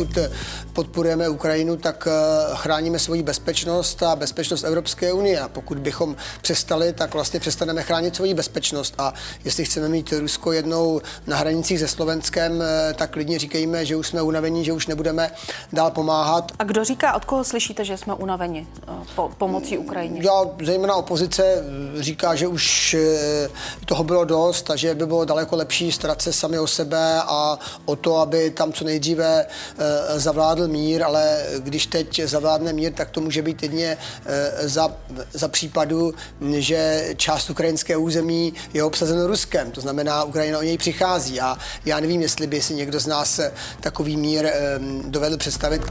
pokud podporujeme Ukrajinu, tak chráníme svoji bezpečnost a bezpečnost Evropské unie. A pokud bychom přestali, tak vlastně přestaneme chránit svoji bezpečnost. A jestli chceme mít Rusko jednou na hranicích se Slovenskem, tak klidně říkejme, že už jsme unavení, že už nebudeme dál pomáhat. A kdo říká, od koho slyšíte, že jsme unaveni po, pomocí Ukrajině? Já, zejména opozice říká, že už toho bylo dost a že by bylo daleko lepší starat se sami o sebe a o to, aby tam co nejdříve eh, zavládl mír, ale když teď zavládne mír, tak to může být jedně eh, za, za případu, že část ukrajinské území je obsazeno Ruskem, to znamená, Ukrajina o něj přichází a já nevím, jestli by si někdo z nás takový mír eh, dovedl představit.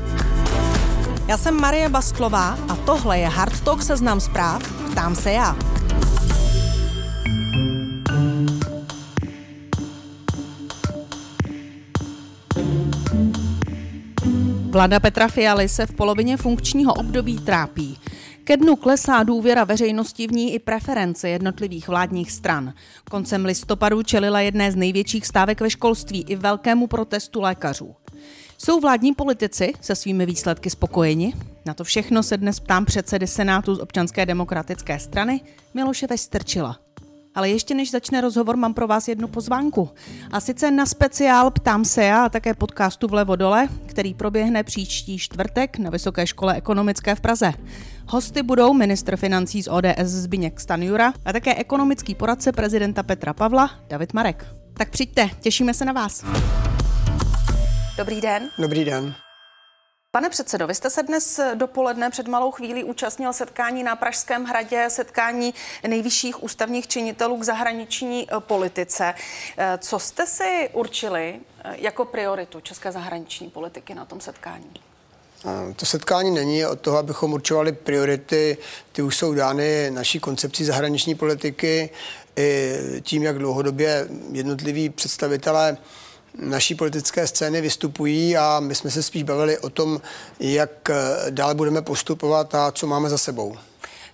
Já jsem Marie Bastlová a tohle je Hard Talk seznam zpráv. Ptám se já. Vláda Petra Fialy se v polovině funkčního období trápí. Ke dnu klesá důvěra veřejnosti v ní i preference jednotlivých vládních stran. Koncem listopadu čelila jedné z největších stávek ve školství i velkému protestu lékařů. Jsou vládní politici se svými výsledky spokojeni? Na to všechno se dnes ptám předsedy Senátu z občanské demokratické strany Miloše Vestrčila. Ale ještě než začne rozhovor, mám pro vás jednu pozvánku. A sice na speciál Ptám se já a také podcastu Vlevo dole, který proběhne příští čtvrtek na Vysoké škole ekonomické v Praze. Hosty budou ministr financí z ODS Zbigněk Stanjura a také ekonomický poradce prezidenta Petra Pavla David Marek. Tak přijďte, těšíme se na vás. Dobrý den. Dobrý den. Pane předsedo, vy jste se dnes dopoledne před malou chvílí účastnil setkání na Pražském hradě, setkání nejvyšších ústavních činitelů k zahraniční eh, politice. Eh, co jste si určili eh, jako prioritu české zahraniční politiky na tom setkání? To setkání není od toho, abychom určovali priority, ty už jsou dány naší koncepcí zahraniční politiky, i tím, jak dlouhodobě jednotliví představitelé naší politické scény vystupují a my jsme se spíš bavili o tom, jak eh, dále budeme postupovat a co máme za sebou.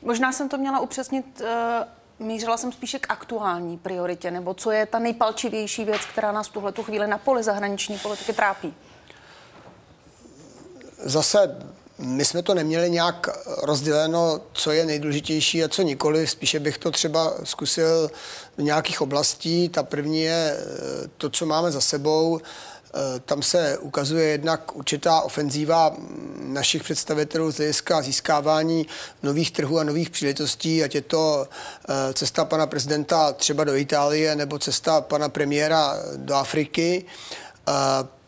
Možná jsem to měla upřesnit, eh, mířila jsem spíše k aktuální prioritě, nebo co je ta nejpalčivější věc, která nás tuhle chvíli na poli zahraniční politiky trápí? Zase my jsme to neměli nějak rozděleno, co je nejdůležitější a co nikoli. Spíše bych to třeba zkusil v nějakých oblastí. Ta první je eh, to, co máme za sebou. Eh, tam se ukazuje jednak určitá ofenzíva našich představitelů z hlediska získávání nových trhů a nových příležitostí, ať je to eh, cesta pana prezidenta třeba do Itálie nebo cesta pana premiéra do Afriky.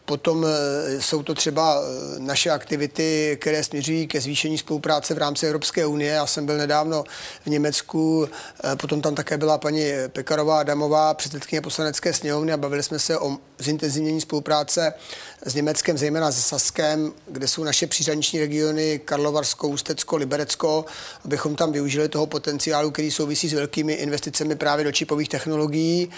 Potom eh, jsou to třeba eh, naše aktivity, které směřují ke zvýšení spolupráce v rámci Evropské unie. Já jsem byl nedávno v Německu, eh, potom tam také byla paní Pekarová Adamová, předsedkyně poslanecké sněmovny a bavili jsme se o zintenzivnění spolupráce s Německem, zejména se Saskem, kde jsou naše příhraniční regiony Karlovarsko, Ústecko, Liberecko, abychom tam využili toho potenciálu, který souvisí s velkými investicemi právě do čipových technologií.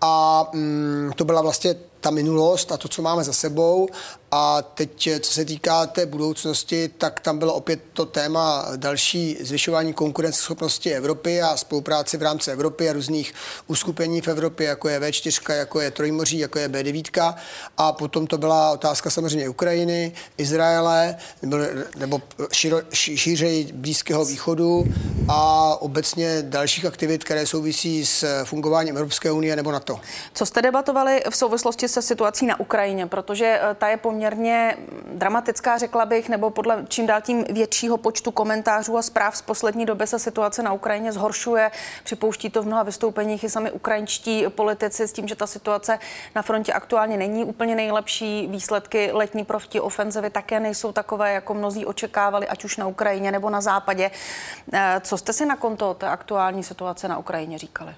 A mm, to byla vlastně ta minulost a to, co máme za sebou. A teď, co se týká té budoucnosti, tak tam bylo opět to téma další zvyšování konkurenceschopnosti Evropy a spolupráce v rámci Evropy a různých uskupení v Evropě, jako je V4, jako je Trojmoří, jako je B9. A potom to byla otázka samozřejmě Ukrajiny, Izraele, nebo, nebo širo, šířej Blízkého východu a obecně dalších aktivit, které souvisí s fungováním Evropské unie nebo NATO. Co jste debatovali v souvislosti se situací na Ukrajině, protože eh, ta je poměrně dramatická, řekla bych, nebo podle čím dál tím většího počtu komentářů a zpráv z poslední doby se situace na Ukrajině zhoršuje. Připouští to v mnoha vystoupeních i sami ukrajinští politici s tím, že ta situace na frontě aktuálně není úplně nejlepší. Výsledky letní proti ofenzivy také nejsou takové, jako mnozí očekávali, ať už na Ukrajině nebo na západě. Eh, co jste si na konto té aktuální situace na Ukrajině říkali?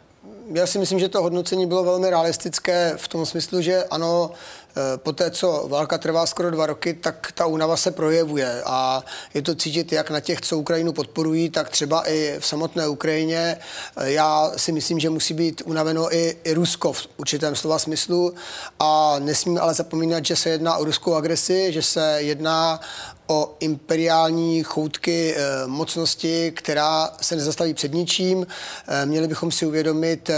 Já si myslím, že to hodnocení bylo velmi realistické v tom smyslu, že ano, Eh, po té, co válka trvá skoro dva roky, tak ta únava se projevuje a je to cítit jak na těch, co Ukrajinu podporují, tak třeba i v samotné Ukrajině. Eh, já si myslím, že musí být unaveno i, i Rusko v určitém slova smyslu a nesmím ale zapomínat, že se jedná o ruskou agresi, že se jedná o imperiální choutky e, mocnosti, která se nezastaví před ničím. E, měli bychom si uvědomit,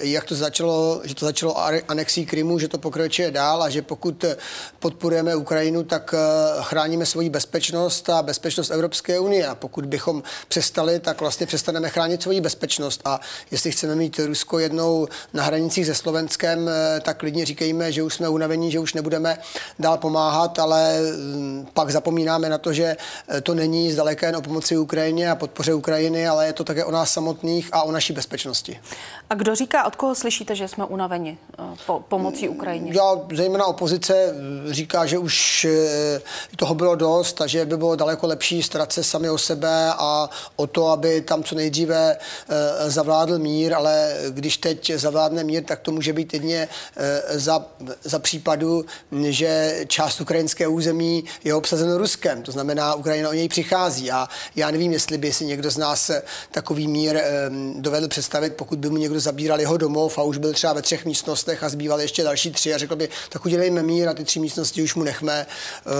jak to začalo, že to začalo anexí Krymu, že to pokračuje dál a že pokud podporujeme Ukrajinu, tak chráníme svoji bezpečnost a bezpečnost Evropské unie. A pokud bychom přestali, tak vlastně přestaneme chránit svoji bezpečnost. A jestli chceme mít Rusko jednou na hranicích se Slovenskem, tak klidně říkejme, že už jsme unavení, že už nebudeme dál pomáhat, ale mm, pak zapomínáme na to, že to není zdaleka jen o pomoci Ukrajině a podpoře Ukrajiny, ale je to také o nás samotných a o naší bezpečnosti. A kdo říká, od koho slyšíte, že jsme unaveni eh, po pomocí Ukrajině? Já, zejména opozice eh, říká, že už eh, toho bylo dost a že by bylo daleko lepší starat se sami o sebe a o to, aby tam co nejdříve zavládl mír, ale když teď zavládne mír, tak to může být jedně za, za případu, že část ukrajinské území je obsazeno Ruskem. To znamená, Ukrajina o něj přichází a já nevím, jestli by si někdo z nás takový mír dovedl představit, pokud by mu někdo zabíral jeho domov a už byl třeba ve třech místnostech a zbývaly ještě další tři a řekl by, tak udělejme mír a ty tři místnosti už mu nechme,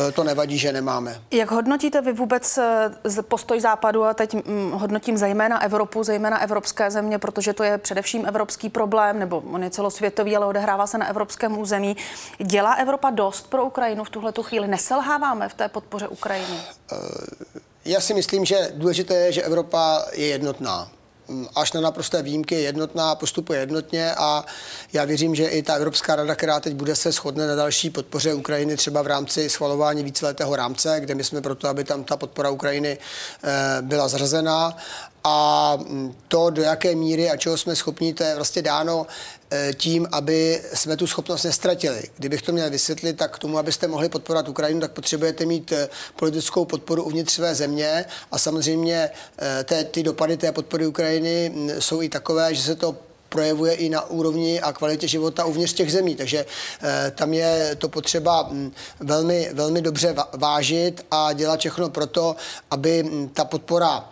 eh, to nevadí, že nemáme. Jak hodnotíte vy vůbec eh, postoj západu a teď mm, hodnotím zejména Evropu, zejména evropské země, protože to je především evropský problém, nebo on je celosvětový, ale odehrává se na evropském území. Dělá Evropa dost pro Ukrajinu v tuhle chvíli? Neselháváme v té podpoře Ukrajiny? Uh... Já si myslím, že důležité je, že Evropa je jednotná. Mm, až na naprosté výjimky jednotná, postupuje jednotně a já věřím, že i ta Evropská rada, která teď bude se shodne na další podpoře Ukrajiny, třeba v rámci schvalování víceletého rámce, kde my jsme proto, aby tam ta podpora Ukrajiny eh, byla zařazená a mm, to, do jaké míry a čeho jsme schopni, to je vlastně dáno eh, tím, aby jsme tu schopnost nestratili. Kdybych to měl vysvětlit, tak k tomu, abyste mohli podporovat Ukrajinu, tak potřebujete mít eh, politickou podporu uvnitř své země a samozřejmě té, ty dopady té podpory Ukrajiny mm, jsou i takové, že se to projevuje i na úrovni a kvalitě života uvnitř těch zemí. Takže e, tam je to potřeba mm, velmi, velmi dobře vážit a dělat všechno pro to, aby ta podpora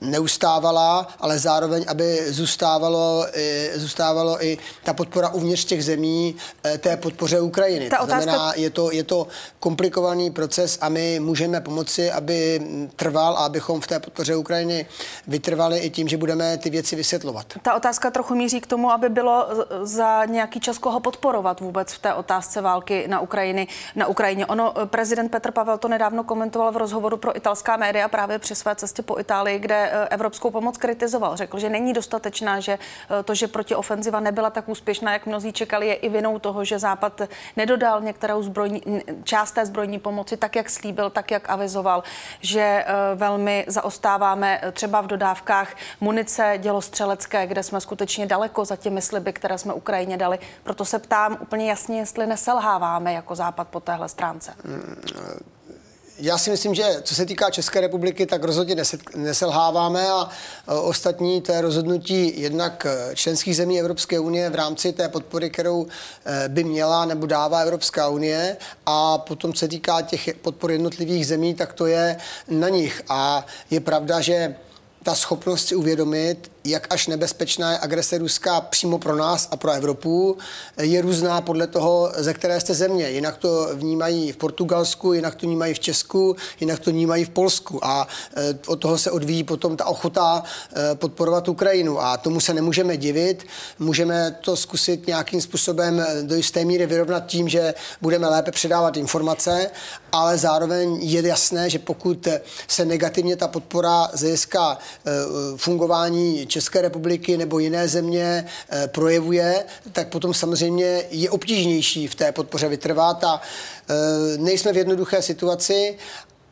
neustávala, ale zároveň, aby zůstávalo, zůstávalo i ta podpora uvnitř těch zemí eh, té podpoře Ukrajiny. Ta to otázka... znamená, je to, je to komplikovaný proces a my můžeme pomoci, aby trval a abychom v té podpoře Ukrajiny vytrvali i tím, že budeme ty věci vysvětlovat. Ta otázka trochu míří k tomu, aby bylo za nějaký čas koho podporovat vůbec v té otázce války na, Ukrajiny, na Ukrajině. Ono, eh, prezident Petr Pavel to nedávno komentoval v rozhovoru pro italská média právě při své cestě po Itálii, kde Eh, evropskou pomoc kritizoval. Řekl, že není dostatečná, že eh, to, že protiofenziva nebyla tak úspěšná, jak mnozí čekali, je i vinou toho, že Západ nedodal některou zbrojní, část té zbrojní pomoci tak, jak slíbil, tak, jak avizoval, že eh, velmi zaostáváme třeba v dodávkách munice dělostřelecké, kde jsme skutečně daleko za těmi sliby, které jsme Ukrajině dali. Proto se ptám úplně jasně, jestli neselháváme jako Západ po téhle stránce. Hmm, já si myslím, že co se týká České republiky, tak rozhodně neselháváme a e, ostatní to je rozhodnutí jednak e, členských zemí Evropské unie v rámci té podpory, kterou e, by měla nebo dává Evropská unie a potom co se týká těch podpor jednotlivých zemí, tak to je na nich. A je pravda, že ta schopnost si uvědomit, jak až nebezpečná je agrese Ruska přímo pro nás a pro Evropu, je různá podle toho, ze které jste země. Jinak to vnímají v Portugalsku, jinak to vnímají v Česku, jinak to vnímají v Polsku. A e, od toho se odvíjí potom ta ochota e, podporovat Ukrajinu. A tomu se nemůžeme divit. Můžeme to zkusit nějakým způsobem do jisté míry vyrovnat tím, že budeme lépe předávat informace, ale zároveň je jasné, že pokud se negativně ta podpora z e, fungování České republiky nebo jiné země eh, projevuje, tak potom samozřejmě je obtížnější v té podpoře vytrvat a eh, nejsme v jednoduché situaci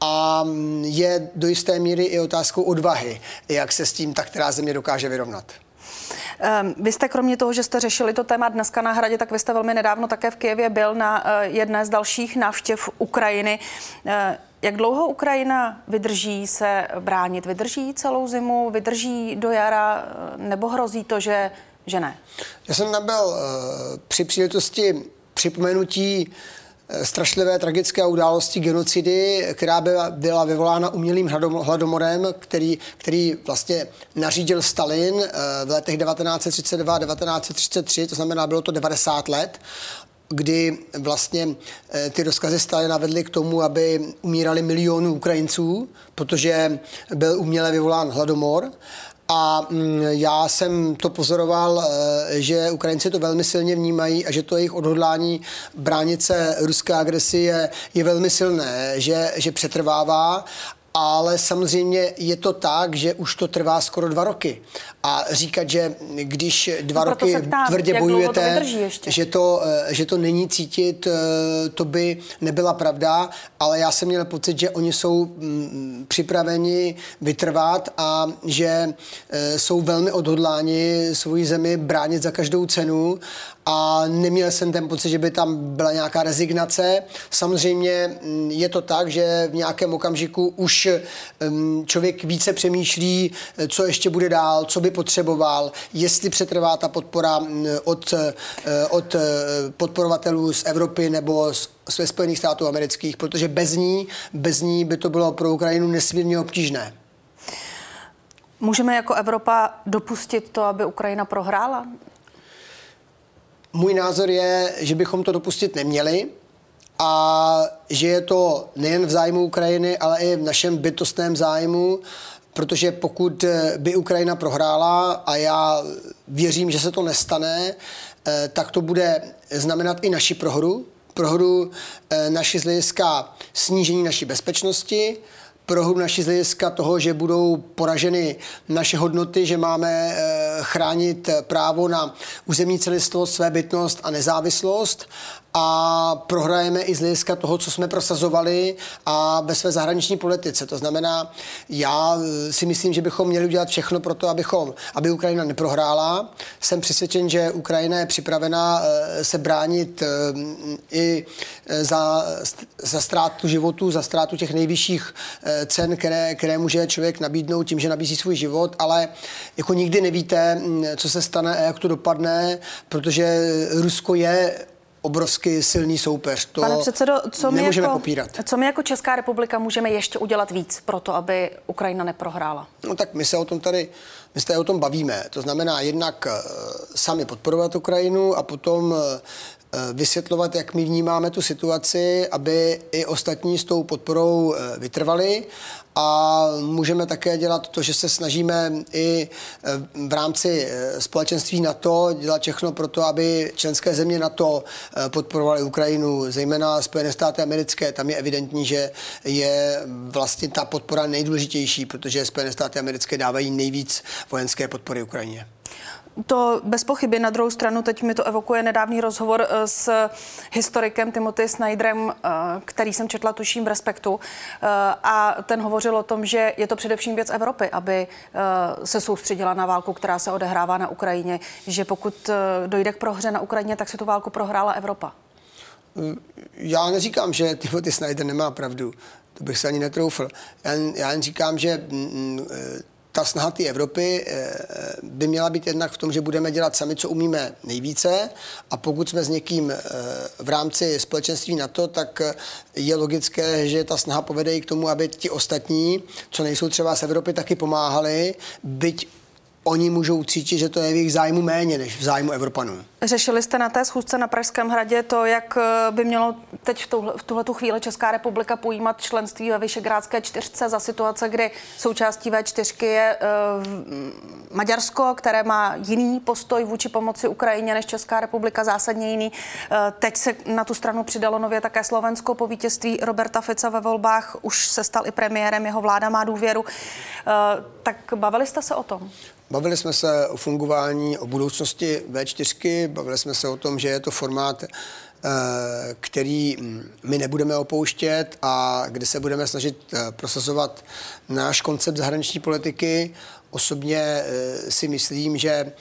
a mm, je do jisté míry i otázkou odvahy, jak se s tím ta která země dokáže vyrovnat. Ehm, vy jste kromě toho, že jste řešili to téma dneska na hradě, tak vy jste velmi nedávno také v Kijevě byl na eh, jedné z dalších návštěv Ukrajiny. Jak dlouho Ukrajina vydrží se bránit? Vydrží celou zimu? Vydrží do jara? Nebo hrozí to, že, že ne? Já jsem nabyl uh, při příležitosti připomenutí eh, strašlivé tragické události genocidy, která byla, byla vyvolána umělým hladomorem, který, který vlastně nařídil Stalin uh, v letech 1932-1933, to znamená, bylo to 90 let kdy vlastně eh, ty rozkazy Stalina vedly k tomu, aby umírali milionů Ukrajinců, protože byl uměle vyvolán hladomor A mm, já jsem to pozoroval, eh, že Ukrajinci to velmi silně vnímají a že to jejich odhodlání bránit se ruské agresi je, je velmi silné, že, že přetrvává ale samozřejmě je to tak, že už to trvá skoro dva roky. A říkat, že když dva no roky ptám, tvrdě bojujete, to že, to, eh, že to není cítit, eh, to by nebyla pravda, ale já jsem měl pocit, že oni jsou mm, připraveni vytrvat a že eh, jsou velmi odhodláni svoji zemi bránit za každou cenu a neměl jsem ten pocit, že by tam byla nějaká rezignace. Samozřejmě mm, je to tak, že v nějakém okamžiku už mm, člověk více přemýšlí, co ještě bude dál, co by potřeboval, jestli přetrvá ta podpora od, eh, od eh, podporovatelů z Evropy nebo z ze Spojených států amerických, protože bez ní, bez ní by to bylo pro Ukrajinu nesmírně obtížné. Můžeme jako Evropa dopustit to, aby Ukrajina prohrála? Můj názor je, že bychom to dopustit neměli a že je to nejen v zájmu Ukrajiny, ale i v našem bytostném zájmu, protože pokud by Ukrajina prohrála, a já věřím, že se to nestane, eh, tak to bude znamenat i naši prohru, prohru eh, naši z hlediska snížení naší bezpečnosti, prohru naši z hlediska toho, že budou poraženy naše hodnoty, že máme eh, chránit právo na územní celistvost, své bytnost a nezávislost a prohrajeme i z hlediska toho, co jsme prosazovali a ve své zahraniční politice. To znamená, já eh, si myslím, že bychom měli udělat všechno pro to, abychom, aby Ukrajina neprohrála. Jsem přesvědčen, že Ukrajina je připravena eh, se bránit eh, i za, za ztrátu životu, za ztrátu těch nejvyšších cen, které, které může člověk nabídnout tím, že nabízí svůj život, ale jako nikdy nevíte, mm, co se stane a jak to dopadne, protože Rusko je obrovsky silný soupeř. To Pane předsedo, co my, nemůžeme jako, popírat. co my jako Česká republika můžeme ještě udělat víc pro to, aby Ukrajina neprohrála? No tak my se o tom tady, my se tady o tom bavíme. To znamená jednak uh, sami podporovat Ukrajinu a potom uh, vysvětlovat, jak my vnímáme tu situaci, aby i ostatní s tou podporou vytrvali a můžeme také dělat to, že se snažíme i eh, v rámci eh, společenství NATO dělat všechno pro to, aby členské země NATO eh, podporovaly Ukrajinu, zejména Spojené státy americké. Tam je evidentní, že je vlastně ta podpora nejdůležitější, protože Spojené státy americké dávají nejvíc vojenské podpory Ukrajině. To bez pochyby. Na druhou stranu teď mi to evokuje nedávný rozhovor eh, s historikem Timothy Snyderem, eh, který jsem četla tuším v Respektu. Eh, a ten hovořil o tom, že je to především věc Evropy, aby se soustředila na válku, která se odehrává na Ukrajině. Že pokud dojde k prohře na Ukrajině, tak se tu válku prohrála Evropa. Já neříkám, že Timothy Snyder nemá pravdu. To bych se ani netroufl. Já, já jen říkám, že mm, mm, ta snaha té Evropy eh, by měla být jednak v tom, že budeme dělat sami, co umíme nejvíce. A pokud jsme s někým eh, v rámci společenství NATO, tak eh, je logické, že ta snaha povede i k tomu, aby ti ostatní, co nejsou třeba z Evropy, taky pomáhali, byť oni můžou cítit, že to je v jejich zájmu méně než v zájmu Evropanů. Řešili jste na té schůzce na Pražském hradě to, jak eh, by mělo teď v, tuhle, v tuhletu chvíli Česká republika pojímat členství ve Vyšegrádské čtyřce za situace, kdy součástí V4 je uh, Maďarsko, které má jiný postoj vůči pomoci Ukrajině než Česká republika, zásadně jiný. Uh, teď se na tu stranu přidalo nově také Slovensko po vítězství Roberta Fica ve volbách. Už se stal i premiérem, jeho vláda má důvěru. Uh, tak bavili jste se o tom? Bavili jsme se o fungování, o budoucnosti V4, bavili jsme se o tom, že je to formát, eh, který my nebudeme opouštět a kde se budeme snažit eh, prosazovat náš koncept zahraniční politiky. Osobně eh, si myslím, že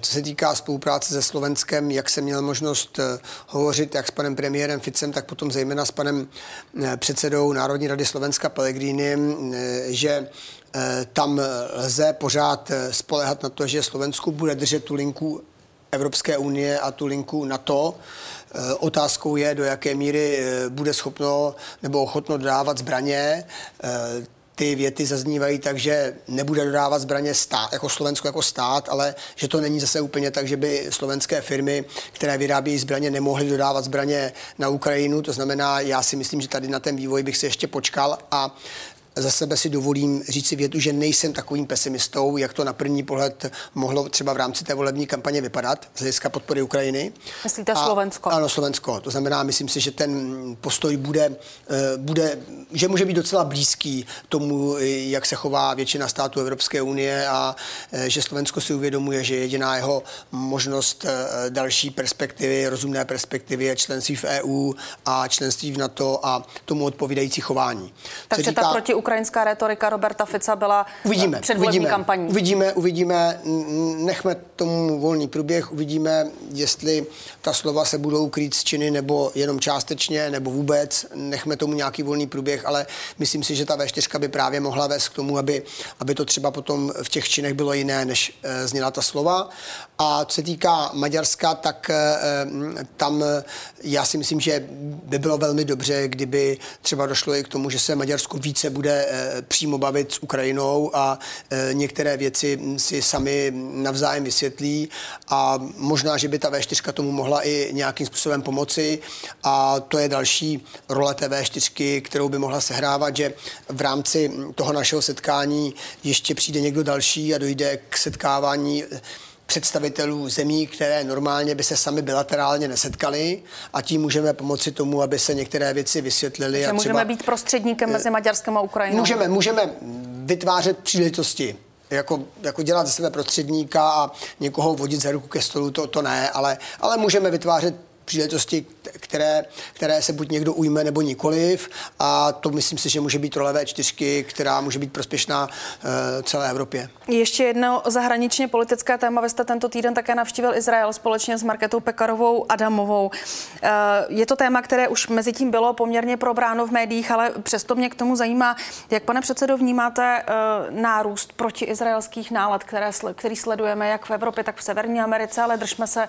co se týká spolupráce se Slovenskem, jak jsem měl možnost hovořit jak s panem premiérem Ficem, tak potom zejména s panem předsedou Národní rady Slovenska Pellegrinem, že tam lze pořád eh, spolehat na to, že Slovensku bude držet tu linku Evropské unie a tu linku NATO. Eh, otázkou je, do jaké míry bude schopno nebo ochotno dodávat zbraně. Ty věty zaznívají tak, že nebude dodávat zbraně stát, jako Slovensko jako stát, ale že to není zase úplně tak, že by slovenské firmy, které vyrábějí zbraně, nemohly dodávat zbraně na Ukrajinu. To znamená, já si myslím, že tady na ten vývoj bych se ještě počkal a za sebe si dovolím říct si větu, že nejsem takovým pesimistou, jak to na první pohled mohlo třeba v rámci té volební kampaně vypadat z hlediska podpory Ukrajiny. Myslíte a, Slovensko? Ano, Slovensko. To znamená, myslím si, že ten postoj bude, eh, bude, že může být docela blízký tomu, jak se chová většina států Evropské unie a eh, že Slovensko si uvědomuje, že jediná jeho možnost eh, další perspektivy, rozumné perspektivy je členství v EU a členství v NATO a tomu odpovídající chování. Takže ta protiukrajinská retorika Roberta Fica byla uvidíme, uvidíme, kampaní. Uvidíme, uvidíme, nechme tomu volný průběh, uvidíme, jestli ta slova se budou krýt z činy nebo jenom částečně, nebo vůbec, nechme tomu nějaký volný průběh, ale myslím si, že ta V4 by právě mohla vést k tomu, aby, aby to třeba potom v těch činech bylo jiné, než e, zněla ta slova. A co se týká Maďarska, tak e, tam já si myslím, že by bylo velmi dobře, kdyby třeba došlo i k tomu, že se Maďarsko více bude e, přímo bavit s Ukrajinou a e, některé věci si sami navzájem vysvětlí. A možná, že by ta V4 tomu mohla i nějakým způsobem pomoci. A to je další role té V4, kterou by mohla sehrávat, že v rámci toho našeho setkání ještě přijde někdo další a dojde k setkávání představitelů zemí, které normálně by se sami bilaterálně nesetkali a tím můžeme pomoci tomu, aby se některé věci vysvětlily. Takže a třeba, můžeme být prostředníkem mezi Maďarskem a Ukrajinou. Můžeme, můžeme vytvářet příležitosti jako, jako dělat ze sebe prostředníka a někoho vodit za ruku ke stolu, to, to ne, ale, ale můžeme vytvářet příležitosti, které, které se buď někdo ujme nebo nikoliv a to myslím si, že může být role V4, která může být prospěšná uh, celé Evropě. Ještě jedno zahraničně politické téma. Vy jste tento týden také navštívil Izrael společně s Marketou Pekarovou Adamovou. Uh, je to téma, které už mezi tím bylo poměrně probráno v médiích, ale přesto mě k tomu zajímá, jak pane předsedo vnímáte uh, nárůst protiizraelských nálad, které, který sledujeme jak v Evropě, tak v Severní Americe, ale držme se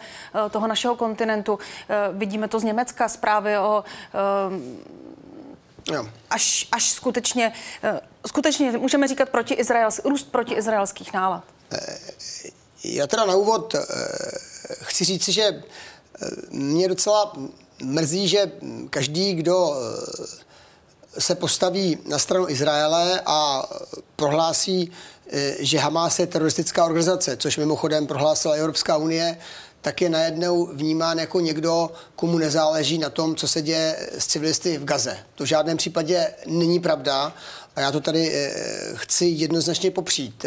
toho našeho kontinentu. Eh, vidíme to z Německa, zprávy o eh, Jo. Až, až skutečně, eh, skutečně můžeme říkat proti Izrael, růst proti izraelských nálad. Já teda na úvod chci říct, že mě docela mrzí, že každý, kdo se postaví na stranu Izraele a prohlásí, že Hamas je teroristická organizace, což mimochodem prohlásila Evropská unie, tak je najednou vnímán jako někdo, komu nezáleží na tom, co se děje s civilisty v Gaze. To v žádném případě není pravda a já to tady eh, chci jednoznačně popřít.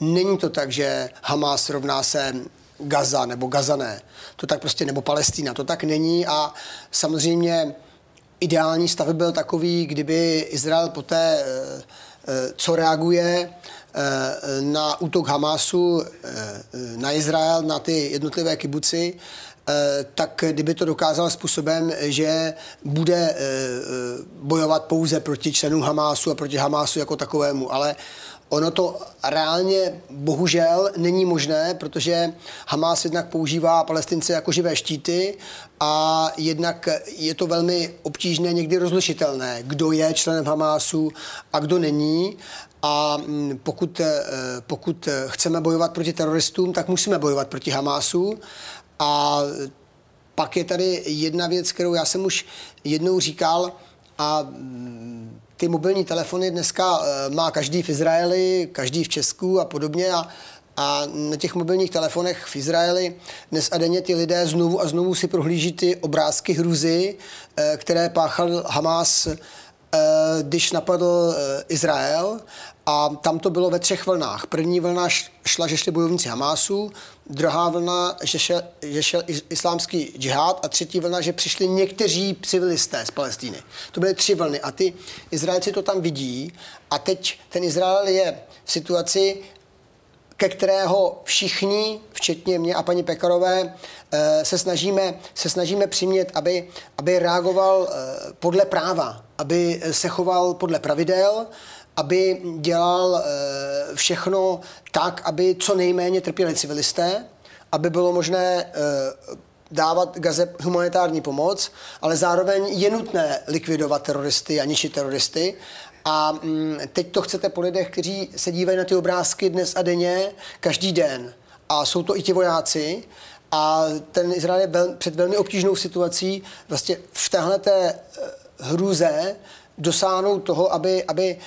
Není to tak, že Hamas rovná se Gaza nebo Gazané. To tak prostě, nebo Palestína. To tak není a samozřejmě ideální stav byl takový, kdyby Izrael poté, eh, eh, co reaguje, na útok Hamásu eh, na Izrael, na ty jednotlivé kibuci, eh, tak kdyby to dokázal způsobem, že bude bojovat pouze proti členům Hamásu a proti Hamásu jako takovému. Ale Ono to reálně bohužel není možné, protože Hamas jednak používá palestince jako živé štíty a jednak je to velmi obtížné, někdy rozlišitelné, kdo je členem Hamásu a kdo není. A mm, pokud, eh, pokud chceme bojovat proti teroristům, tak musíme bojovat proti Hamásu. A pak je tady jedna věc, kterou já jsem už jednou říkal, a mm, ty mobilní telefony dneska eh, má každý v Izraeli, každý v Česku a podobně. A, a na těch mobilních telefonech v Izraeli dnes a denně ty lidé znovu a znovu si prohlíží ty obrázky hruzy, eh, které páchal Hamas když napadl eh, Izrael a tam to bylo ve třech vlnách. První vlna šla, že šli bojovníci Hamásu, druhá vlna, že šel, že šel islámský džihad a třetí vlna, že přišli někteří civilisté z Palestíny. To byly tři vlny a ty Izraelci to tam vidí a teď ten Izrael je v situaci, ke kterého všichni, včetně mě a paní Pekarové, eh, se snažíme, se snažíme přimět, aby, aby reagoval eh, podle práva, aby se choval podle pravidel, aby dělal eh, všechno tak, aby co nejméně trpěli civilisté, aby bylo možné dávat Gaze humanitární pomoc, ale zároveň je nutné likvidovat teroristy a ničit teroristy a mm, teď to chcete po lidech, kteří se dívají na ty obrázky dnes a denně, každý den. A jsou to i ti vojáci. A ten Izrael je vel, před velmi obtížnou situací. Vlastně v téhle hrůze dosáhnout toho, aby, aby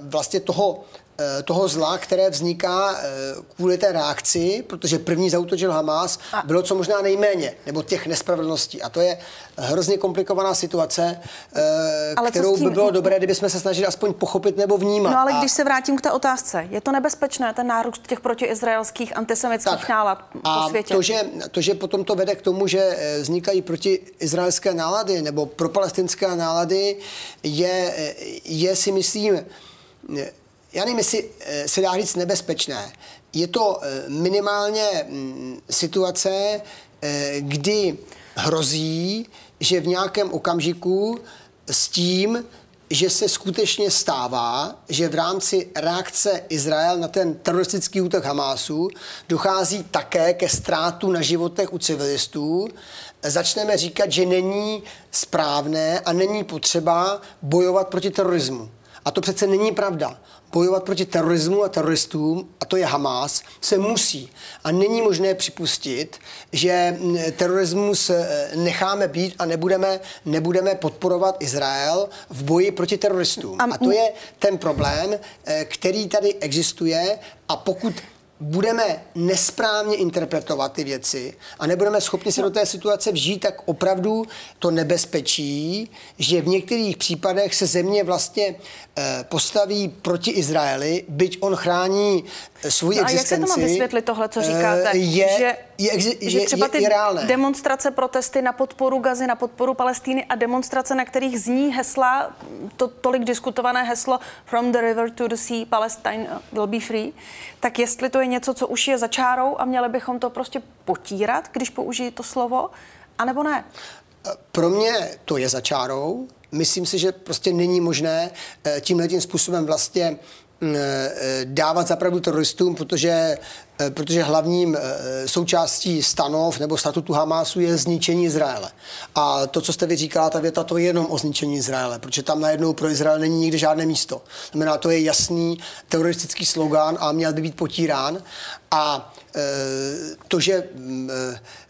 vlastně toho Eh, toho zla, které vzniká eh, kvůli té reakci, protože první zautočil Hamas, bylo co možná nejméně, nebo těch nespravedlností. A to je hrozně komplikovaná situace, eh, ale kterou by bylo dobré, kdybychom se snažili aspoň pochopit nebo vnímat. No ale a... když se vrátím k té otázce, je to nebezpečné, ten nárůst těch protiizraelských antisemických tak, nálad a po světě? To že, to, že potom to vede k tomu, že vznikají protiizraelské nálady nebo propalestinské nálady, je, je si myslím, já nevím, jestli eh, se dá říct nebezpečné. Je to eh, minimálně mm, situace, eh, kdy hrozí, že v nějakém okamžiku s tím, že se skutečně stává, že v rámci reakce Izrael na ten teroristický útok Hamásu dochází také ke ztrátu na životech u civilistů, začneme říkat, že není správné a není potřeba bojovat proti terorismu. A to přece není pravda bojovat proti terorismu a teroristům, a to je Hamas, se musí. A není možné připustit, že terorismus eh, necháme být a nebudeme, nebudeme podporovat Izrael v boji proti teroristům. A to je ten problém, eh, který tady existuje a pokud budeme nesprávně interpretovat ty věci a nebudeme schopni se do té situace vžít, tak opravdu to nebezpečí, že v některých případech se země vlastně eh, postaví proti Izraeli, byť on chrání svůj no existenci. A jak se to má vysvětlit tohle, co říkáte? Eh, je, že, je, je, že třeba ty je, je reálné. demonstrace, protesty na podporu Gazy, na podporu Palestíny a demonstrace, na kterých zní hesla, to tolik diskutované heslo From the river to the sea, Palestine will be free, tak jestli to je něco, co už je za čárou a měli bychom to prostě potírat, když použijí to slovo, anebo ne? Pro mě to je za čárou. Myslím si, že prostě není možné eh, tímhle tím způsobem vlastně eh, dávat zapravdu teroristům, protože Eh, protože hlavním eh, součástí stanov nebo statutu Hamásu je zničení Izraele. A to, co jste vy říkala, ta věta, to je jenom o zničení Izraele, protože tam najednou pro Izrael není nikde žádné místo. Znamená, to je jasný teroristický slogan a měl by být potírán. A to, že mm,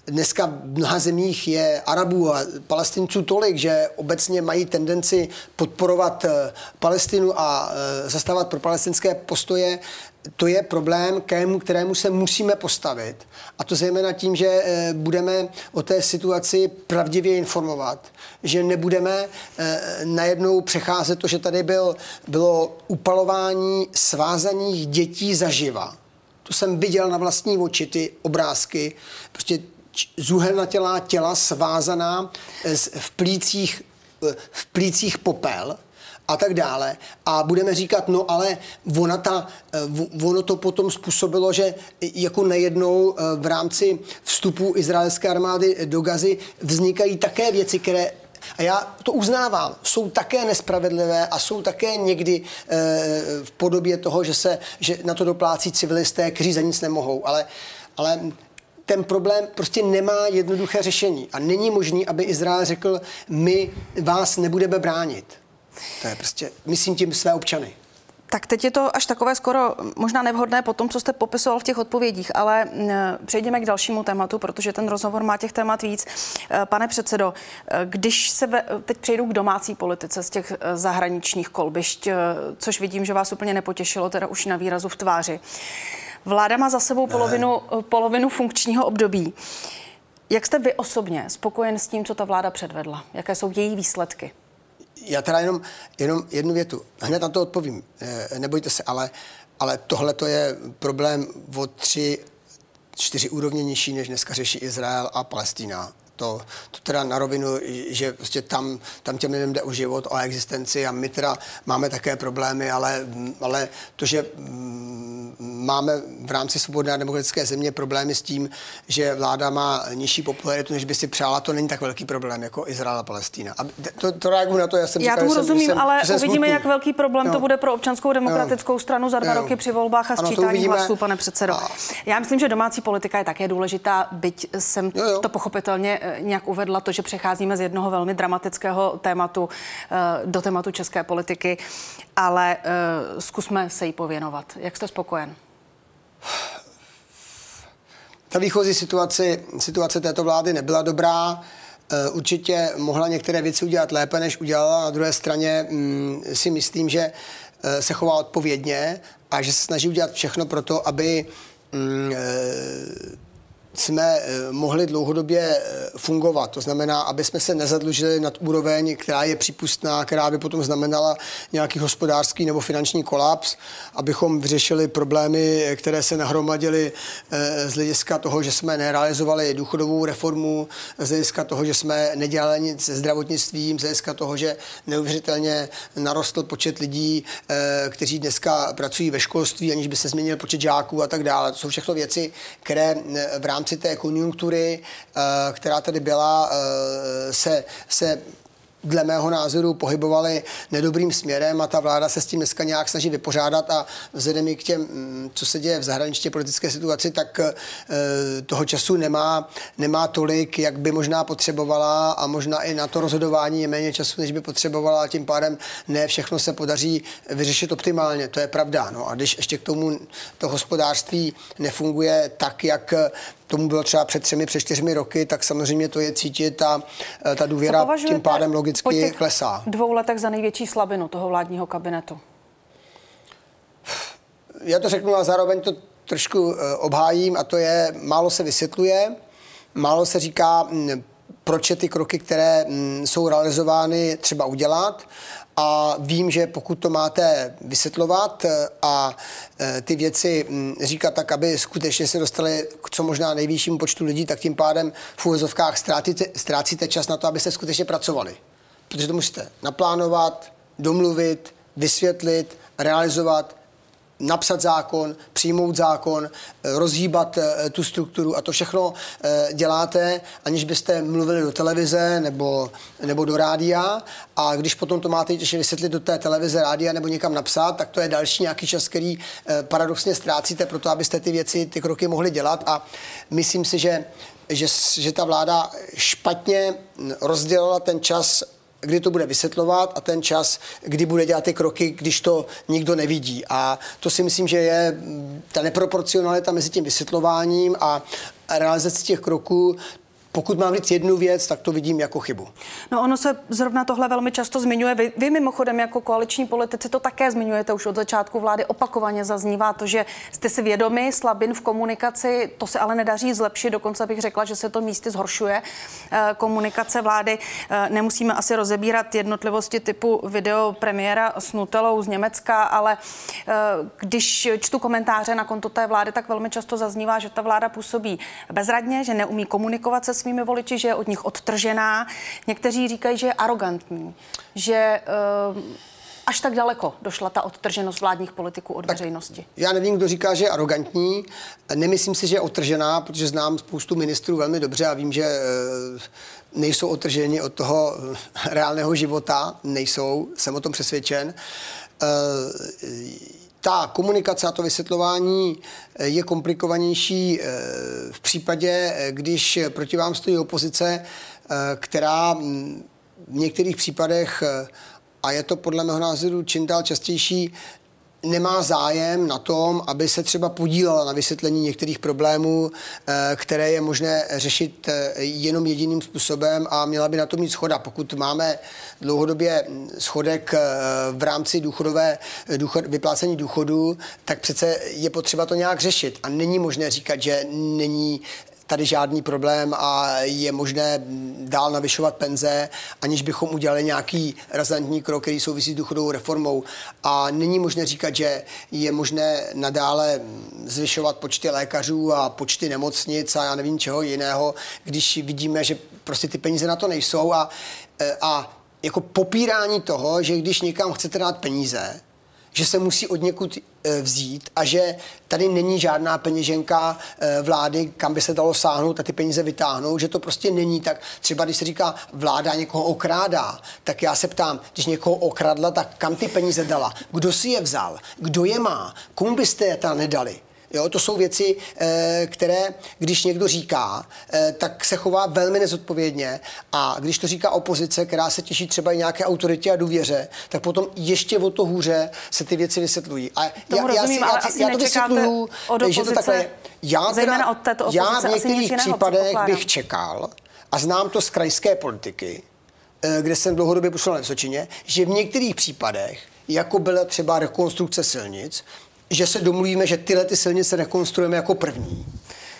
dneska v mnoha zemích je Arabů a Palestinců tolik, že obecně mají tendenci podporovat Palestinu a zastávat pro palestinské postoje, to je problém, kému, kterému se musíme postavit. A to zejména tím, že eh, budeme o té situaci pravdivě informovat, že nebudeme eh, najednou přecházet to, že tady byl, bylo upalování svázaných dětí zaživa. To jsem viděl na vlastní oči, ty obrázky. Prostě zuhelnatělá těla svázaná eh, v plících, v plících popel a tak dále. A budeme říkat, no ale ona ta, eh, ono to potom způsobilo, že jako nejednou eh, v rámci vstupu izraelské armády do Gazy vznikají také věci, které a já to uznávám, jsou také nespravedlivé a jsou také někdy e, v podobě toho, že se že na to doplácí civilisté, kteří za nic nemohou. Ale, ale ten problém prostě nemá jednoduché řešení. A není možný, aby Izrael řekl, my vás nebudeme bránit. To je prostě, myslím tím své občany. Tak teď je to až takové skoro možná nevhodné po tom, co jste popisoval v těch odpovědích, ale přejdeme k dalšímu tématu, protože ten rozhovor má těch témat víc. E, pane předsedo, e, když se ve, teď přejdu k domácí politice z těch e, zahraničních kolbišť, což vidím, že vás úplně nepotěšilo, teda už na výrazu v tváři. Vláda má za sebou polovinu, polovinu funkčního období. Jak jste vy osobně spokojen s tím, co ta vláda předvedla? Jaké jsou její výsledky? Já teda jenom, jenom jednu větu. Hned na to odpovím. E, nebojte se, ale, ale tohle to je problém o tři, čtyři úrovně nižší, než dneska řeší Izrael a Palestína. To, to teda na rovinu, že prostě tam, tam těm lidem jde o život, o existenci a my teda máme také problémy, ale, ale to, že mm, máme v rámci svobodné a demokratické země problémy s tím, že vláda má nižší popularitu, než by si přála, to není tak velký problém jako Izrael a Palestína. A to, to reaguji na to, já jsem Já říkal, tomu že rozumím, jsem, ale že jsem uvidíme, smutný. jak velký problém no. to bude pro občanskou demokratickou no. stranu za dva no. roky při volbách a sčítání hlasů, pane předsedo. A... Já myslím, že domácí politika je také důležitá, byť jsem jo, jo. to pochopitelně nějak uvedla to, že přecházíme z jednoho velmi dramatického tématu eh, do tématu české politiky, ale eh, zkusme se jí pověnovat. Jak jste spokojen? Ta výchozí situace, situace této vlády nebyla dobrá. eh, určitě mohla některé věci udělat lépe, než udělala. Na druhé straně mm, si myslím, že eh, se chová odpovědně a že se snaží udělat všechno pro to, aby mm, jsme eh, mohli dlouhodobě eh, fungovat. To znamená, aby jsme se nezadlužili nad úroveň, která je přípustná, která by potom znamenala nějaký hospodářský nebo finanční kolaps, abychom vyřešili problémy, které se nahromadily eh, z hlediska toho, že jsme nerealizovali důchodovou reformu, z hlediska toho, že jsme nedělali nic se zdravotnictvím, z hlediska toho, že neuvěřitelně narostl počet lidí, kteří dneska pracují ve školství, aniž by se změnil počet žáků a tak dále. To jsou všechno věci, které v rámci rámci té konjunktury, eh, která tady byla, eh, se, se dle mého názoru pohybovali nedobrým směrem a ta vláda se s tím dneska nějak snaží vypořádat a vzhledem i k těm, mm, co se děje v zahraniční politické situaci, tak eh, toho času nemá, nemá tolik, jak by možná potřebovala a možná i na to rozhodování je méně času, než by potřebovala a tím pádem ne všechno se podaří vyřešit optimálně. To je pravda. No a když ještě k tomu to hospodářství nefunguje tak, jak tomu bylo třeba před třemi, před čtyřmi roky, tak samozřejmě to je cítit a eh, ta důvěra tím pádem logicky klesá. dvou letech za největší slabinu toho vládního kabinetu? Já to řeknu a zároveň to trošku eh, obhájím a to je, málo se vysvětluje, málo se říká, hm, proč je ty kroky, které hm, jsou realizovány, třeba udělat a vím, že pokud to máte vysvětlovat eh, a eh, ty věci hm, říkat tak, aby skutečně se dostali k co možná nejvyššímu počtu lidí, tak tím pádem v úvozovkách ztrácíte, ztrácíte čas na to, abyste skutečně pracovali. Protože to musíte naplánovat, domluvit, vysvětlit, realizovat, napsat zákon, přijmout zákon, eh, rozhýbat eh, tu strukturu a to všechno eh, děláte, aniž byste mluvili do televize nebo, nebo do rádia. A když potom to máte ještě vysvětlit do té televize, rádia nebo někam napsat, tak to je další nějaký čas, který paradoxně ztrácíte pro to, abyste ty věci, ty kroky mohli dělat. A myslím si, že že, že ta vláda špatně rozdělila ten čas kdy to bude vysvětlovat a ten čas, kdy bude dělat ty kroky, když to nikdo nevidí. A to si myslím, že je mm, ta neproporcionalita mezi tím vysvětlováním a realizací těch kroků, pokud mám říct jednu věc, tak to vidím jako chybu. No ono se zrovna tohle velmi často zmiňuje. Vy, vy mimochodem jako koaliční politici to také zmiňujete už od začátku vlády. Opakovaně zaznívá to, že jste si vědomi slabin v komunikaci, to se ale nedaří zlepšit, dokonce bych řekla, že se to místy zhoršuje. Eh, komunikace vlády eh, nemusíme asi rozebírat jednotlivosti typu video premiéra s Nutelou z Německa, ale eh, když čtu komentáře na konto té vlády, tak velmi často zaznívá, že ta vláda působí bezradně, že neumí komunikovat se svými voliči, že je od nich odtržená. Někteří říkají, že je arrogantní, že uh, až tak daleko došla ta odtrženost vládních politiků od tak veřejnosti? Já nevím, kdo říká, že je arrogantní. Nemyslím si, že je odtržená, protože znám spoustu ministrů velmi dobře a vím, že eh, nejsou odtrženi od toho eh, reálného života. Nejsou, jsem o tom přesvědčen ta komunikace a to vysvětlování eh, je komplikovanější eh, v případě, eh, když proti vám stojí opozice, která mm, v některých případech, a je to podle mého názoru čím dál častější, nemá zájem na tom, aby se třeba podílela na vysvětlení některých problémů, eh, které je možné řešit eh, jenom jediným způsobem a měla by na to mít schoda. Pokud máme dlouhodobě schodek eh, v rámci důchodové, důchod, vyplácení důchodu, tak přece je potřeba to nějak řešit. A není možné říkat, že není tady žádný problém a je možné dál navyšovat penze, aniž bychom udělali nějaký razantní krok, který souvisí s důchodovou reformou. A není možné říkat, že je možné nadále zvyšovat počty lékařů a počty nemocnic a já nevím čeho jiného, když vidíme, že prostě ty peníze na to nejsou a, a jako popírání toho, že když někam chcete dát peníze, že se musí od někud eh, vzít a že tady není žádná peněženka eh, vlády, kam by se dalo sáhnout a ty peníze vytáhnout, že to prostě není tak. Třeba když se říká, vláda někoho okrádá, tak já se ptám, když někoho okradla, tak kam ty peníze dala? Kdo si je vzal? Kdo je má? Komu byste je tam nedali? Jo, to jsou věci, eh, které, když někdo říká, eh, tak se chová velmi nezodpovědně a když to říká opozice, která se těší třeba i nějaké autoritě a důvěře, tak potom ještě o to hůře se ty věci vysvětlují. A Tomu já, rozumím, já, si, já, já to vysvětluju, od opozice, že to takhle je. Já, teda, od této já v některých případech bych čekal, a znám to z krajské politiky, eh, kde jsem dlouhodobě působil na Vysočině, že v některých případech, jako byla třeba rekonstrukce silnic, že se domluvíme, že tyhle ty silnice rekonstruujeme jako první.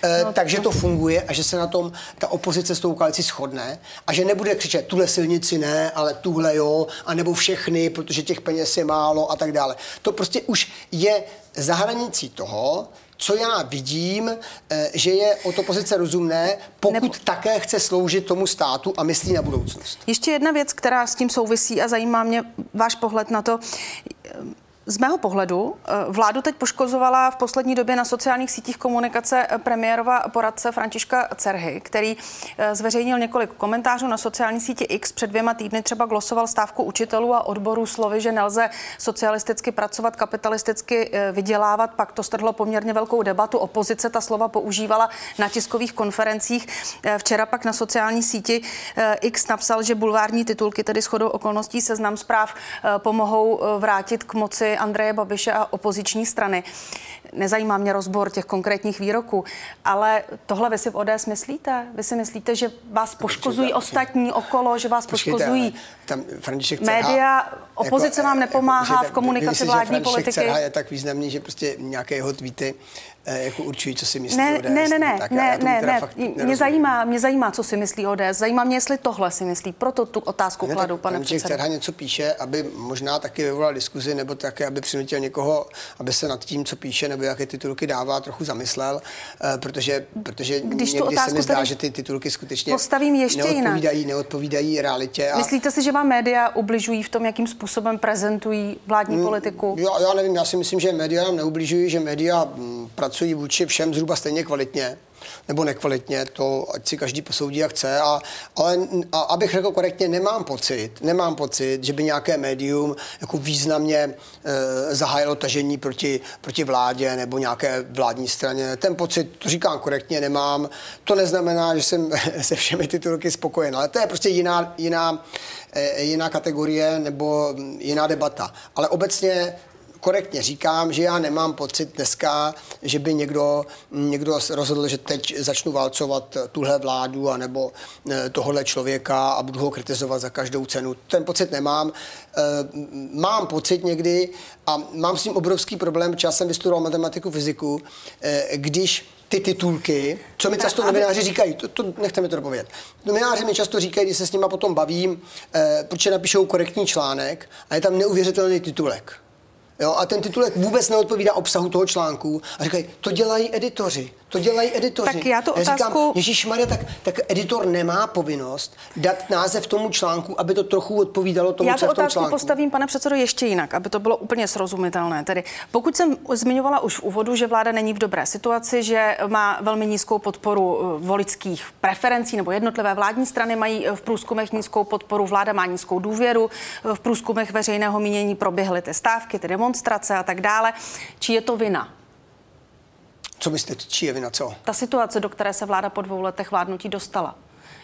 Eh, no, takže to funguje a že se na tom ta opozice s tou koalicí shodne a že nebude křičet tuhle silnici ne, ale tuhle jo, anebo všechny, protože těch peněz je málo a tak dále. To prostě už je za hranicí toho, co já vidím, eh, že je od opozice rozumné, pokud Nebo... také chce sloužit tomu státu a myslí na budoucnost. Ještě jedna věc, která s tím souvisí a zajímá mě váš pohled na to. Z mého pohledu eh, vládu teď poškozovala v poslední době na sociálních sítích komunikace eh, premiérova poradce Františka Cerhy, který eh, zveřejnil několik komentářů na sociální síti X. Před dvěma týdny třeba glosoval stávku učitelů a odborů slovy, že nelze socialisticky pracovat, kapitalisticky vydělávat. Pak to strhlo poměrně velkou debatu. Opozice ta slova používala na tiskových konferencích. Včera pak na sociální síti X napsal, že bulvární titulky, tedy shodou okolností seznam zpráv, pomohou vrátit k moci Andreje Babiše a opoziční strany. Nezajímá mě rozbor těch konkrétních výroků, ale tohle vy si v ODS myslíte? Vy si myslíte, že vás poškozují ostatní okolo, že vás poškozují tam František média? Opozice jako, vám nepomáhá v komunikaci vládní politiky? je tak významný, že prostě nějaké jeho tweety jako určují, co si myslí ne, ODS. Ne, ne, ne, tak ne, ne, ne. Mě zajímá, mě zajímá, co si myslí ODS. Zajímá mě, jestli tohle si myslí. Proto tu otázku ne, kladu, pane předsedo. Cerha něco píše, aby možná taky vyvolal diskuzi, nebo také, aby přinutil někoho, aby se nad tím, co píše, nebo jaké titulky dává, trochu zamyslel, uh, protože, protože Když někdy se mi zdá, že ty titulky skutečně postavím ještě neodpovídají, jinak. neodpovídají realitě. A... Myslíte si, že vám média ubližují v tom, jakým způsobem prezentují vládní mm, politiku? Já, já nevím, já si myslím, že média nám neubližují, že média mm, pracují vůči všem zhruba stejně kvalitně nebo nekvalitně, to ať si každý posoudí, jak chce, a, ale a, abych řekl korektně, nemám pocit, nemám pocit, že by nějaké médium jako významně e, zahájilo tažení proti, proti vládě nebo nějaké vládní straně. Ten pocit, to říkám korektně, nemám. To neznamená, že jsem se všemi titulky spokojen, ale to je prostě jiná, jiná, e, jiná kategorie nebo jiná debata. Ale obecně korektně říkám, že já nemám pocit dneska, že by někdo, někdo rozhodl, že teď začnu válcovat tuhle vládu anebo eh, tohle člověka a budu ho kritizovat za každou cenu. Ten pocit nemám. Eh, mám pocit někdy a mám s tím obrovský problém, čas jsem vystudoval matematiku, fyziku, eh, když ty titulky, co mi často novináři říkají, to, to nechte mi to dopovědět. Novináři mi často říkají, když se s nima potom bavím, eh, protože napíšou korektní článek a je tam neuvěřitelný titulek. Jo, a ten titulek vůbec neodpovídá obsahu toho článku. A říkají, to dělají editoři. To dělají editoři. Tak já to já otázku... říkám, Ježíš Maria, tak, tak editor nemá povinnost dát název tomu článku, aby to trochu odpovídalo tomu, já co to v tom otázku postavím, pane předsedo, ještě jinak, aby to bylo úplně srozumitelné. Tedy pokud jsem zmiňovala už v úvodu, že vláda není v dobré situaci, že má velmi nízkou podporu eh, voličských preferencí nebo jednotlivé vládní strany mají eh, v průzkumech nízkou podporu, vláda má nízkou důvěru, eh, v průzkumech veřejného mínění proběhly ty stávky, ty demonstrace a tak dále. Či je to vina? Co myslíte, či je vina co? Ta situace, do které se vláda po dvou letech vládnutí dostala.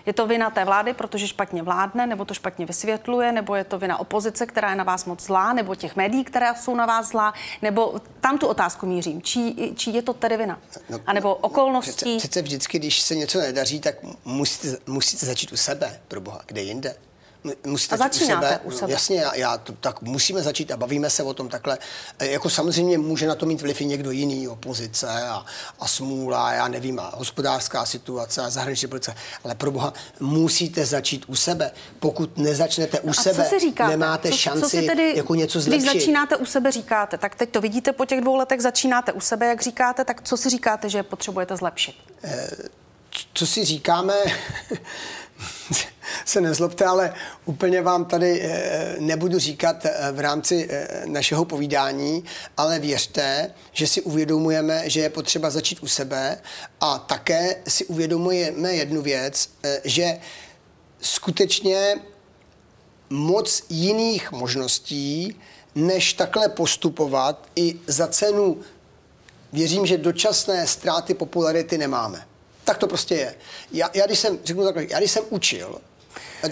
Je to vina té vlády, protože špatně vládne, nebo to špatně vysvětluje, nebo je to vina opozice, která je na vás moc zlá, nebo těch médií, která jsou na vás zlá, nebo tam tu otázku mířím. Čí, čí je to tedy vina? No, a nebo okolností? Přece, přece vždycky, když se něco nedaří, tak musíte, musíte začít u sebe, pro boha, kde jinde musíte a začínáte u sebe. U sebe. Jasně, já, já to, tak musíme začít a bavíme se o tom takhle. E, jako samozřejmě může na to mít vliv i někdo jiný, opozice a, a smůla, já nevím, a hospodářská situace a zahraniční policie. Ale pro boha, musíte začít u sebe. Pokud nezačnete u a sebe, co si říkáte? nemáte co, šanci co si tedy, jako něco zlepšit. Když začínáte u sebe, říkáte, tak teď to vidíte po těch dvou letech, začínáte u sebe, jak říkáte, tak co si říkáte, že potřebujete zlepšit? E, co si říkáme? se nezlobte, ale úplně vám tady eh, nebudu říkat eh, v rámci eh, našeho povídání, ale věřte, že si uvědomujeme, že je potřeba začít u sebe a také si uvědomujeme jednu věc, že skutečně moc jiných možností, než takhle postupovat i za cenu, věřím, že dočasné ztráty popularity nemáme. Tak to prostě je. Já, já když jsem, řeknu takhle, já když jsem učil,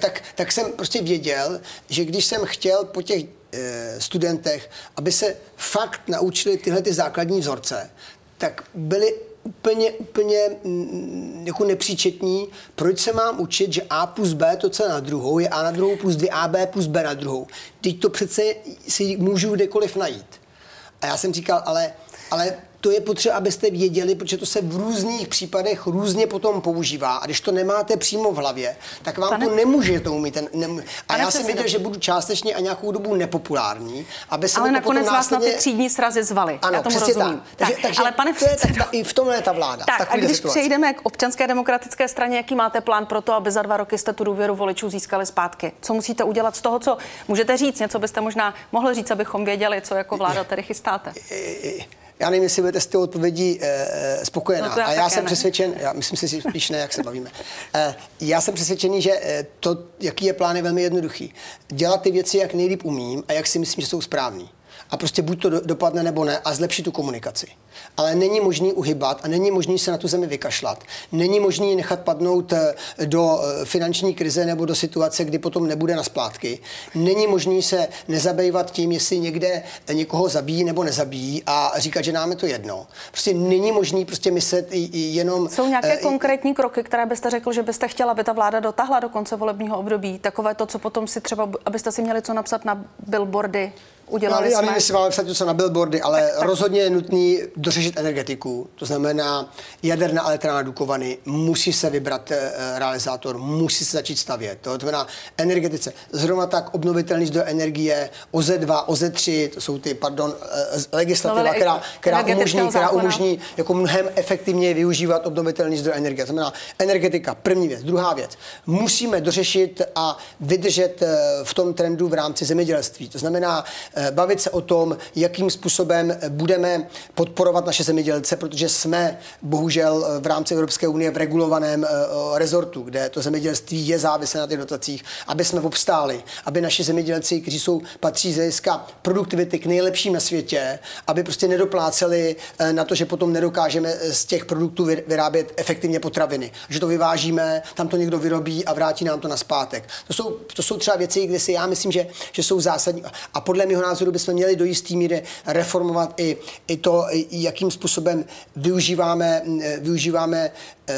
tak, tak jsem prostě věděl, že když jsem chtěl po těch e, studentech, aby se fakt naučili tyhle ty základní vzorce, tak byly úplně, úplně mm, jako nepříčetní, proč se mám učit, že A plus B to, co na druhou, je A na druhou plus 2, A, B plus B na druhou. Teď to přece si můžu kdekoliv najít. A já jsem říkal, ale, ale to je potřeba, abyste věděli, protože to se v různých případech různě potom používá. A když to nemáte přímo v hlavě, tak vám Pane... to nemůže to umít. Nemů... A Pane já jsem věděl, že budu částečně a nějakou dobu nepopulární, aby se Ale nakonec vás následně... na ty třídní srazy zvali. Ano, já tomu přesně rozumím. tak. Takže, takže ale pane předsedo... tak, I v tomhle je ta vláda. Tak a když situaci. přejdeme k občanské demokratické straně, jaký máte plán pro to, aby za dva roky jste tu důvěru voličů získali zpátky? Co musíte udělat z toho, co můžete říct? Něco byste možná mohli říct, abychom věděli, co jako vláda tady chystáte. Já nevím, jestli budete z té odpovědi e, spokojená. No a já jsem ne. přesvědčen, já myslím si spíš ne, jak se bavíme. E, já jsem přesvědčený, že to, jaký je plán, je velmi jednoduchý. Dělat ty věci, jak nejlíp umím a jak si myslím, že jsou správný a prostě buď to dopadne nebo ne a zlepšit tu komunikaci. Ale není možný uhybat a není možný se na tu zemi vykašlat. Není možný nechat padnout eh, do eh, finanční krize nebo do situace, kdy potom nebude na splátky. Není možný se nezabývat tím, jestli někde někoho zabíjí nebo nezabíjí a říkat, že nám je to jedno. Prostě není možný prostě myslet jenom... Jsou nějaké uh, konkrétní kroky, které byste řekl, že byste chtěla, aby ta vláda dotáhla do konce volebního období? Takové to, co potom si třeba, abyste si měli co napsat na billboardy Udělali no, já nevím, jestli máme psát něco na billboardy, ale tak, tak. rozhodně je nutný dořešit energetiku. To znamená, jaderná elektrárna Dukovany musí se vybrat e, realizátor, musí se začít stavět. To znamená energetice. Zrovna tak obnovitelný zdroj energie, OZ2, OZ3, to jsou ty, pardon, e, legislativa, která, která umožní, která umožní jako mnohem efektivněji využívat obnovitelný zdroj energie. To znamená energetika, první věc. Druhá věc. Musíme dořešit a vydržet e, v tom trendu v rámci zemědělství. To znamená, Eh, bavit se o tom, jakým způsobem budeme podporovat naše zemědělce, protože jsme bohužel eh, v rámci Evropské unie v regulovaném eh, rezortu, kde to zemědělství je závislé na těch dotacích, aby jsme obstáli, aby naši zemědělci, kteří jsou patří z hlediska produktivity k nejlepším na světě, aby prostě nedopláceli na to, že potom nedokážeme z těch produktů vyrábět efektivně potraviny. Že to vyvážíme, tam to někdo vyrobí a vrátí nám to na zpátek. To jsou, to jsou třeba věci, kde si já myslím, že, že jsou zásadní. A podle mého názoru bychom měli do jisté míry reformovat i, i to, jakým způsobem využíváme, využíváme eh,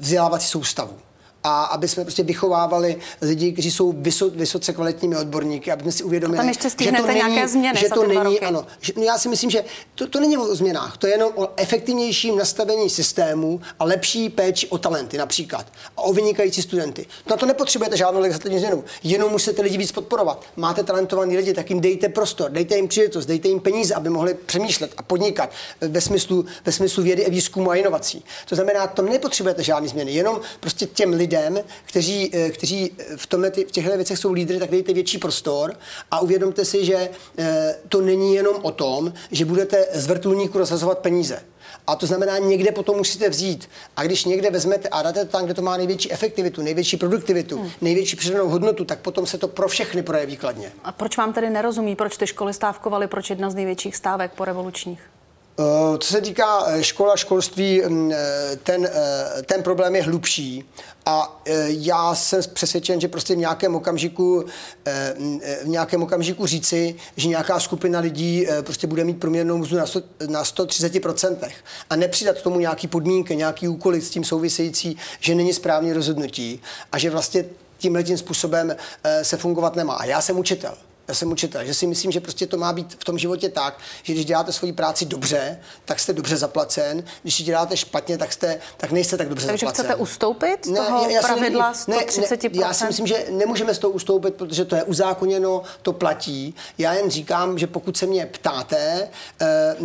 vzdělávací soustavu a aby jsme prostě vychovávali lidi, kteří jsou vysok, vysoce kvalitními odborníky, aby jsme si uvědomili, tam ještě že to není, nějaké změny že to není, roky. ano, že, no já si myslím, že to, to není o změnách, to je jenom o efektivnějším nastavení systému a lepší péči o talenty například a o vynikající studenty. Na to nepotřebujete žádnou legislativní změnu, jenom musíte lidi víc podporovat. Máte talentovaný lidi, tak jim dejte prostor, dejte jim příležitost, dejte jim peníze, aby mohli přemýšlet a podnikat ve smyslu, ve smyslu vědy, výzkumu a inovací. To znamená, to nepotřebujete žádné změny, jenom prostě těm lidem lidem, kteří, eh, kteří v, tomhle, v těchto věcech jsou lídry, tak dejte větší prostor a uvědomte si, že eh, to není jenom o tom, že budete z vrtulníku rozhazovat peníze. A to znamená, někde potom musíte vzít. A když někde vezmete a dáte to tam, kde to má největší efektivitu, největší produktivitu, hmm. největší přidanou hodnotu, tak potom se to pro všechny projeví kladně. A proč vám tedy nerozumí, proč ty školy stávkovaly, proč jedna z největších stávek po revolučních? Eh, co se týká škola, školství, mm, ten, ten problém je hlubší a já jsem přesvědčen, že prostě v nějakém okamžiku, mm, v nějakém okamžiku říci, že nějaká skupina lidí prostě bude mít průměrnou mzdu na, 100, na 130% a nepřidat tomu nějaký podmínky, nějaký úkoly s tím související, že není správně rozhodnutí a že vlastně tímhle tím způsobem se fungovat nemá. A já jsem učitel já jsem učitel, že si myslím, že prostě to má být v tom životě tak, že když děláte svoji práci dobře, tak jste dobře zaplacen, když ji děláte špatně, tak, jste, tak nejste tak dobře Takže zaplacen. chcete ustoupit z ne, toho já, pravidla ne, 130%? Ne, já si myslím, že nemůžeme z toho ustoupit, protože to je uzákoněno, to platí. Já jen říkám, že pokud se mě ptáte, eh,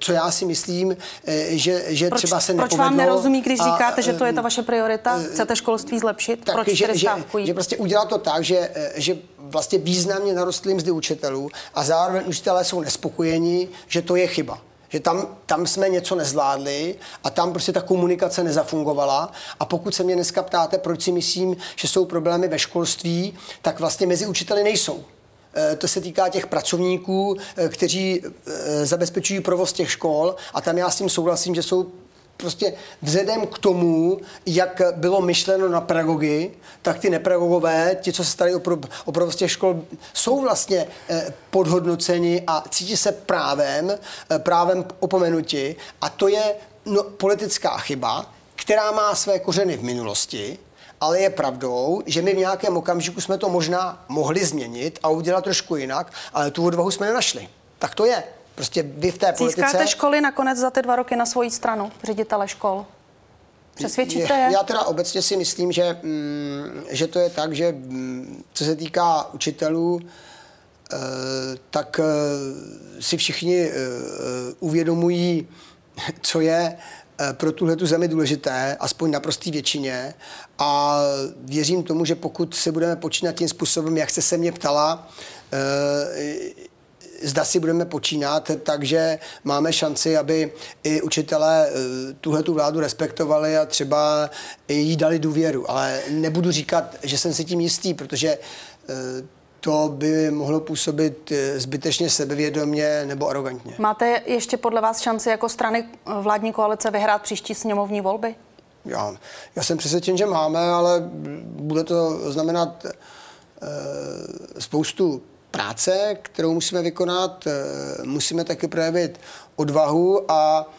co já si myslím, eh, že, že proč, třeba se nepovedlo... Proč vám nerozumí, když a, říkáte, že to je ta vaše priorita? Eh, Chcete školství zlepšit? Tak, proč že, že, že prostě udělat to tak, že, že vlastně významně narostly mzdy učitelů a zároveň učitelé jsou nespokojeni, že to je chyba že tam, tam jsme něco nezvládli a tam prostě ta komunikace nezafungovala. A pokud se mě dneska ptáte, proč si myslím, že jsou problémy ve školství, tak vlastně mezi učiteli nejsou. E, to se týká těch pracovníků, e, kteří e, zabezpečují provoz těch škol a tam já s tím souhlasím, že jsou prostě vzhledem k tomu, jak bylo myšleno na pedagogy, tak ty nepedagogové, ti, co se starají o, pro, o provoz škol, jsou vlastně eh, podhodnoceni a cítí se právem, eh, právem opomenuti a to je no, politická chyba, která má své kořeny v minulosti, ale je pravdou, že my v nějakém okamžiku jsme to možná mohli změnit a udělat trošku jinak, ale tu odvahu jsme nenašli. Tak to je. Prostě vy v té politice... Získáte školy nakonec za ty dva roky na svoji stranu, ředitele škol? Přesvědčíte je? Já teda obecně si myslím, že, mm, že to je tak, že mm, co se týká učitelů, eh, tak eh, si všichni eh, uvědomují, co je pro tuhle tu zemi důležité, aspoň na prostý většině. A věřím tomu, že pokud se budeme počínat tím způsobem, jak jste se mě ptala, zda si budeme počínat, takže máme šanci, aby i učitelé eh, tuhle tu vládu respektovali a třeba jí dali důvěru. Ale nebudu říkat, že jsem si tím jistý, protože eh, to by mohlo působit eh, zbytečně sebevědomě nebo arrogantně. Máte ještě podle vás šanci jako strany vládní koalice vyhrát příští sněmovní volby? Já, já jsem přesvědčen, že máme, ale bude to znamenat e, spoustu práce, kterou musíme vykonat, eh, musíme taky projevit odvahu a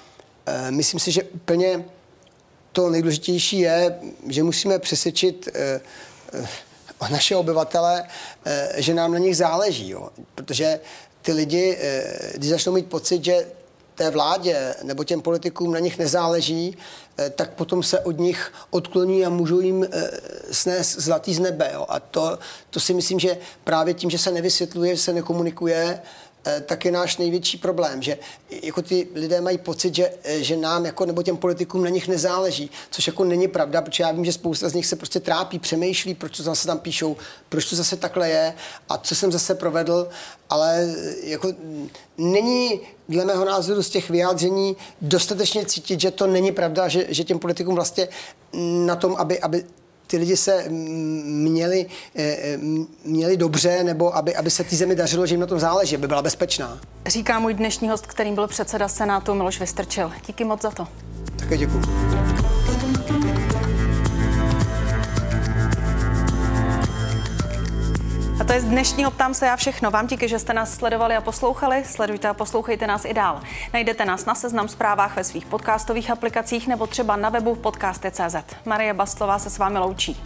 eh, myslím si, že úplně to nejdůležitější je, že musíme přesvědčit eh, naše obyvatele, že nám na nich záleží. Jo. Protože ty lidi, když začnou mít pocit, že té vládě nebo těm politikům na nich nezáleží, eh, tak potom se od nich odkloní a můžou jim eh, snést zlatý z nebe. Jo. A to, to si myslím, že právě tím, že se nevysvětluje, se nekomunikuje, Eh, tak je náš největší problém, že jako ty lidé mají pocit, že, eh, že nám jako, nebo těm politikům na nich nezáleží, což jako není pravda, protože já vím, že spousta z nich se prostě trápí, přemýšlí, proč to zase tam píšou, proč to zase takhle je a co jsem zase provedl, ale eh, jako není dle mého názoru z těch vyjádření dostatečně cítit, že to není pravda, že, že těm politikům vlastně na tom, aby, aby ty lidi se měli, eh, eh, měli dobře, nebo aby, aby se té zemi dařilo, že jim na tom záleží, aby byla bezpečná. Říká můj dnešní host, kterým byl předseda Senátu Miloš Vystrčil. Díky moc za to. Také děkuji. A to je z dnešního Ptám se já všechno. Vám díky, že jste nás sledovali a poslouchali. Sledujte a poslouchejte nás i dál. Najdete nás na seznam zprávách ve svých podcastových aplikacích nebo třeba na webu podcasty.cz. Marie Bastlová se s vámi loučí.